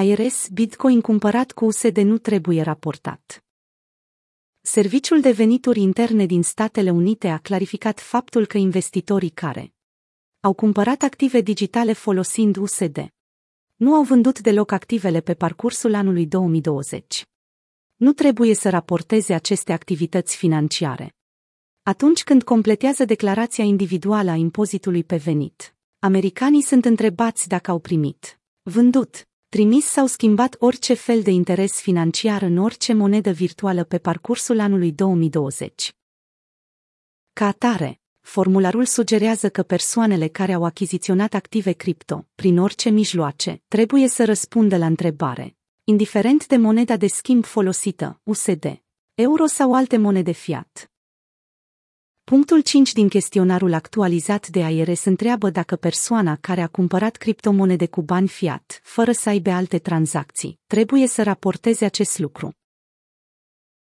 IRS Bitcoin cumpărat cu USD nu trebuie raportat. Serviciul de venituri interne din Statele Unite a clarificat faptul că investitorii care au cumpărat active digitale folosind USD nu au vândut deloc activele pe parcursul anului 2020. Nu trebuie să raporteze aceste activități financiare. Atunci când completează declarația individuală a impozitului pe venit, americanii sunt întrebați dacă au primit, vândut, trimis sau schimbat orice fel de interes financiar în orice monedă virtuală pe parcursul anului 2020. Ca atare, formularul sugerează că persoanele care au achiziționat active cripto, prin orice mijloace, trebuie să răspundă la întrebare, indiferent de moneda de schimb folosită, USD, euro sau alte monede fiat. Punctul 5 din chestionarul actualizat de IRS întreabă dacă persoana care a cumpărat criptomonede cu bani fiat, fără să aibă alte tranzacții, trebuie să raporteze acest lucru.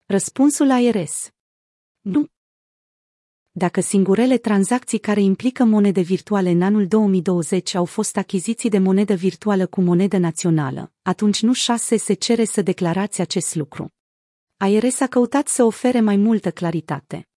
Răspunsul IRS. Nu. Dacă singurele tranzacții care implică monede virtuale în anul 2020 au fost achiziții de monedă virtuală cu monedă națională, atunci nu 6 se cere să declarați acest lucru. IRS a căutat să ofere mai multă claritate.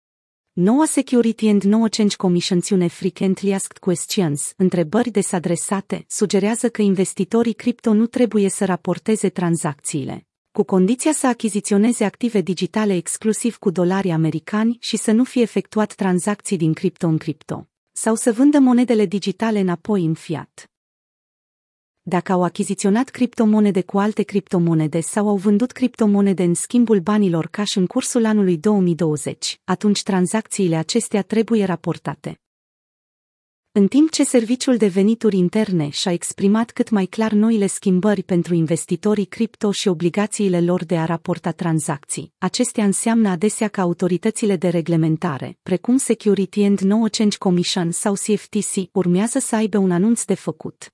Noua Security and No Change Commission Frequently Asked Questions, întrebări des adresate, sugerează că investitorii cripto nu trebuie să raporteze tranzacțiile, cu condiția să achiziționeze active digitale exclusiv cu dolari americani și să nu fie efectuat tranzacții din cripto în cripto, sau să vândă monedele digitale înapoi în fiat dacă au achiziționat criptomonede cu alte criptomonede sau au vândut criptomonede în schimbul banilor cash în cursul anului 2020, atunci tranzacțiile acestea trebuie raportate. În timp ce Serviciul de Venituri Interne și-a exprimat cât mai clar noile schimbări pentru investitorii cripto și obligațiile lor de a raporta tranzacții, acestea înseamnă adesea că autoritățile de reglementare, precum Security and No Change Commission sau CFTC, urmează să aibă un anunț de făcut.